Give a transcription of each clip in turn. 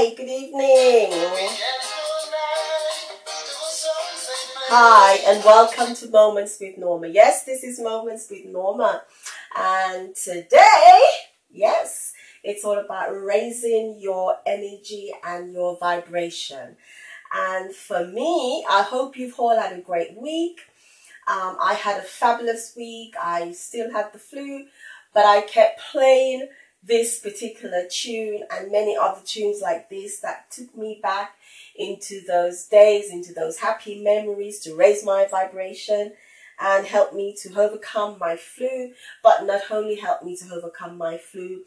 Hi, good evening. Hi, and welcome to Moments with Norma. Yes, this is Moments with Norma. And today, yes, it's all about raising your energy and your vibration. And for me, I hope you've all had a great week. Um, I had a fabulous week. I still had the flu, but I kept playing this particular tune and many other tunes like this that took me back into those days, into those happy memories to raise my vibration and help me to overcome my flu, but not only help me to overcome my flu,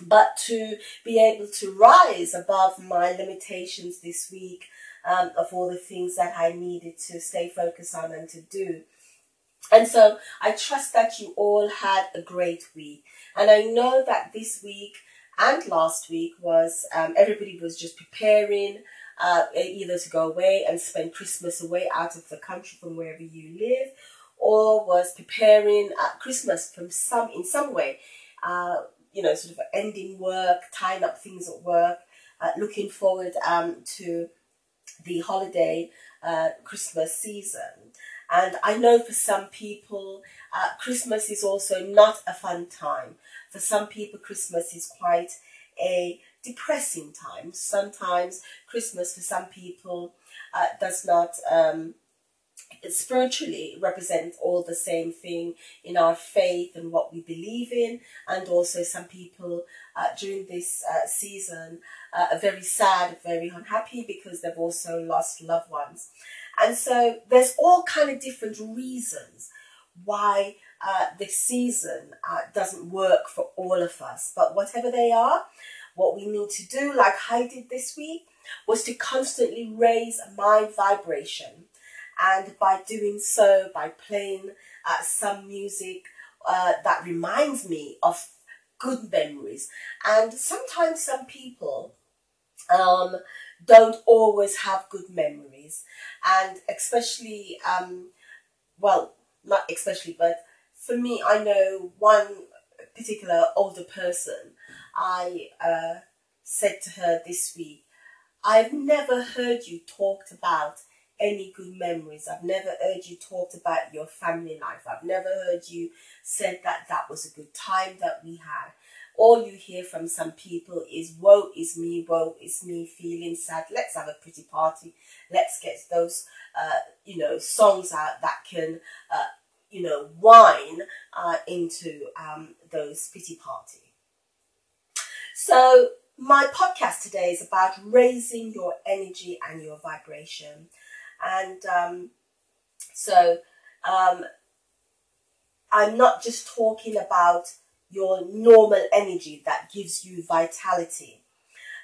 but to be able to rise above my limitations this week um, of all the things that I needed to stay focused on and to do. And so I trust that you all had a great week. And I know that this week and last week was um, everybody was just preparing uh, either to go away and spend Christmas away out of the country from wherever you live, or was preparing uh, Christmas from some in some way. Uh, you know, sort of ending work, tying up things at work, uh, looking forward um, to the holiday uh, Christmas season. And I know for some people, uh, Christmas is also not a fun time. For some people, Christmas is quite a depressing time. Sometimes Christmas for some people uh, does not um, spiritually represent all the same thing in our faith and what we believe in. And also some people uh, during this uh, season uh, are very sad, very unhappy because they've also lost loved ones. And so there's all kind of different reasons why uh, this season uh, doesn't work for all of us. But whatever they are, what we need to do, like I did this week, was to constantly raise my vibration. And by doing so, by playing uh, some music uh, that reminds me of good memories. And sometimes some people um, don't always have good memories. And especially, um, well, not especially, but for me, I know one particular older person. I uh, said to her this week, I've never heard you talked about any good memories. I've never heard you talked about your family life. I've never heard you said that that was a good time that we had all you hear from some people is woe is me, woe is me, feeling sad. Let's have a pretty party. Let's get those, uh, you know, songs out that can, uh, you know, whine uh, into um, those pity party. So my podcast today is about raising your energy and your vibration, and um, so um, I'm not just talking about your normal energy that gives you vitality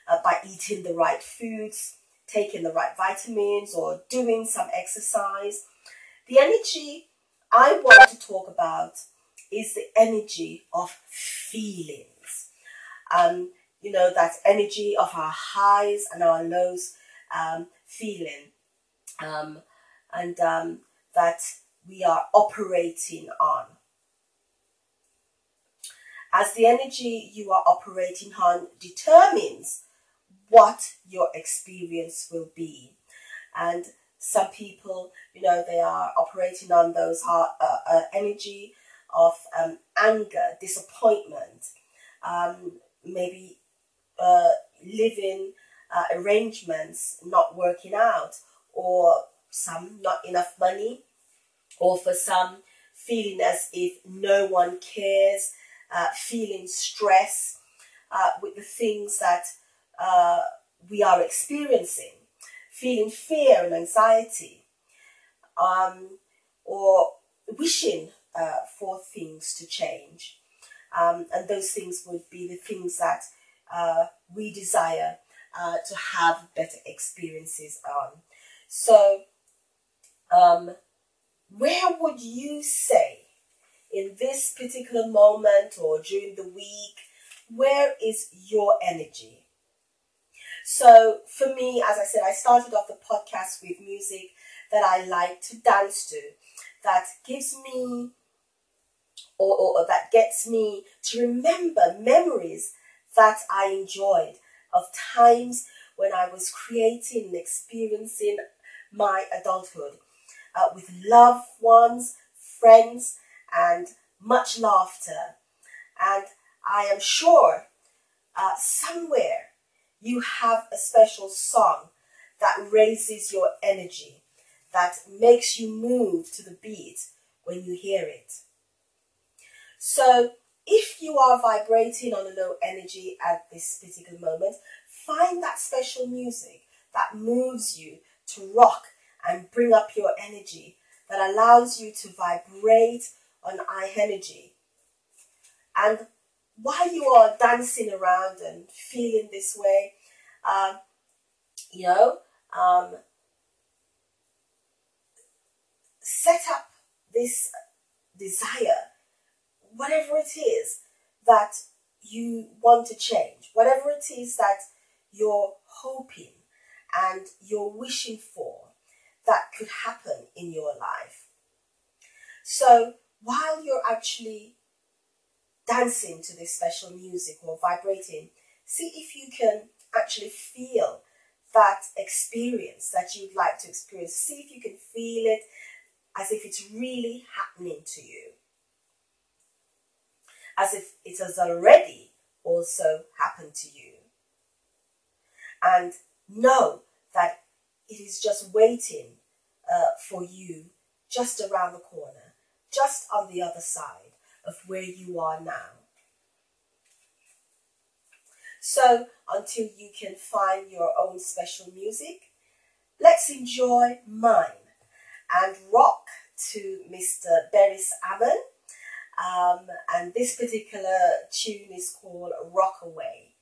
uh, by eating the right foods, taking the right vitamins, or doing some exercise. The energy I want to talk about is the energy of feelings. Um, you know, that energy of our highs and our lows um, feeling. Um, and um, that we are operating on as the energy you are operating on determines what your experience will be. And some people, you know, they are operating on those uh, uh, energy of um, anger, disappointment, um, maybe uh, living uh, arrangements not working out, or some not enough money, or for some feeling as if no one cares uh, feeling stress uh, with the things that uh, we are experiencing, feeling fear and anxiety, um, or wishing uh, for things to change. Um, and those things would be the things that uh, we desire to have better experiences on. So, um, where would you say in this particular moment or during the week, where is your energy? So for me, as I said, I started off the podcast with music that I like to dance to, that gives me or, or, or that gets me to remember memories that I enjoyed of times when I was creating and experiencing my adulthood uh, with loved ones, friends, and much laughter. And I am sure uh, somewhere you have a special song that raises your energy, that makes you move to the beat when you hear it. So, if you are vibrating on a low energy at this particular moment, find that special music that moves you to rock and bring up your energy, that allows you to vibrate on high energy. And while you are dancing around and feeling this way, um, you know, um, set up this desire, whatever it is that you want to change, whatever it is that you're hoping and you're wishing for that could happen in your life. So while you're actually dancing to this special music or vibrating, see if you can actually feel that experience that you'd like to experience. See if you can feel it as if it's really happening to you. As if it has already also happened to you. And know that it is just waiting uh, for you just around the corner, just on the other side of where you are now. So, until you can find your own special music, let's enjoy mine and rock to Mr. Beres Hammond. Um, and this particular tune is called Rock Away.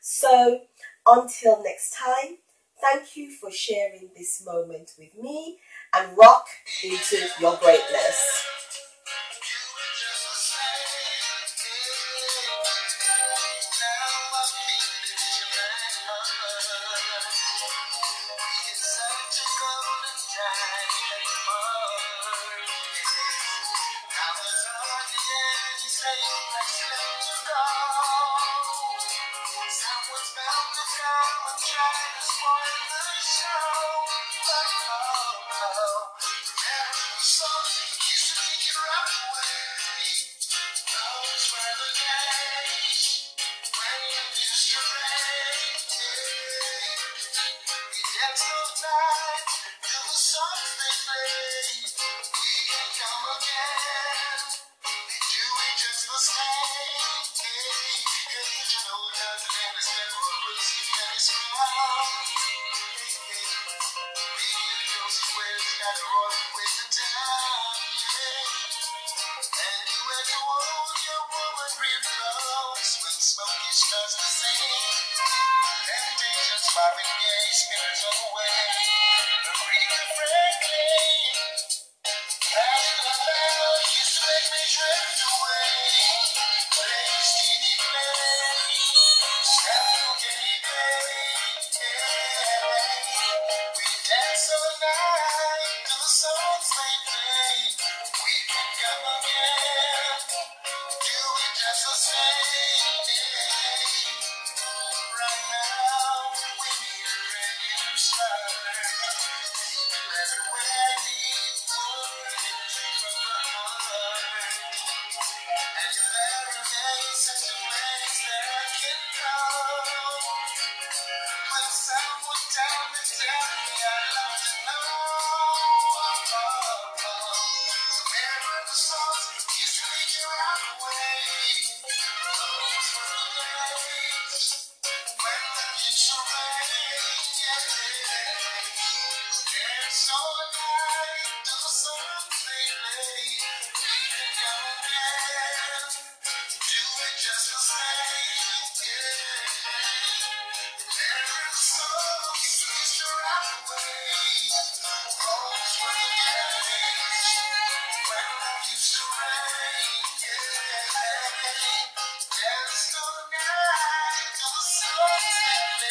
So, until next time, thank you for sharing this moment with me and rock into your greatness. say, take it to God. Marvin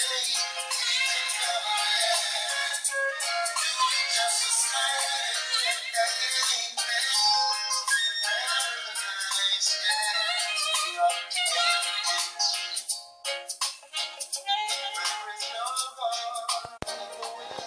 Christmas.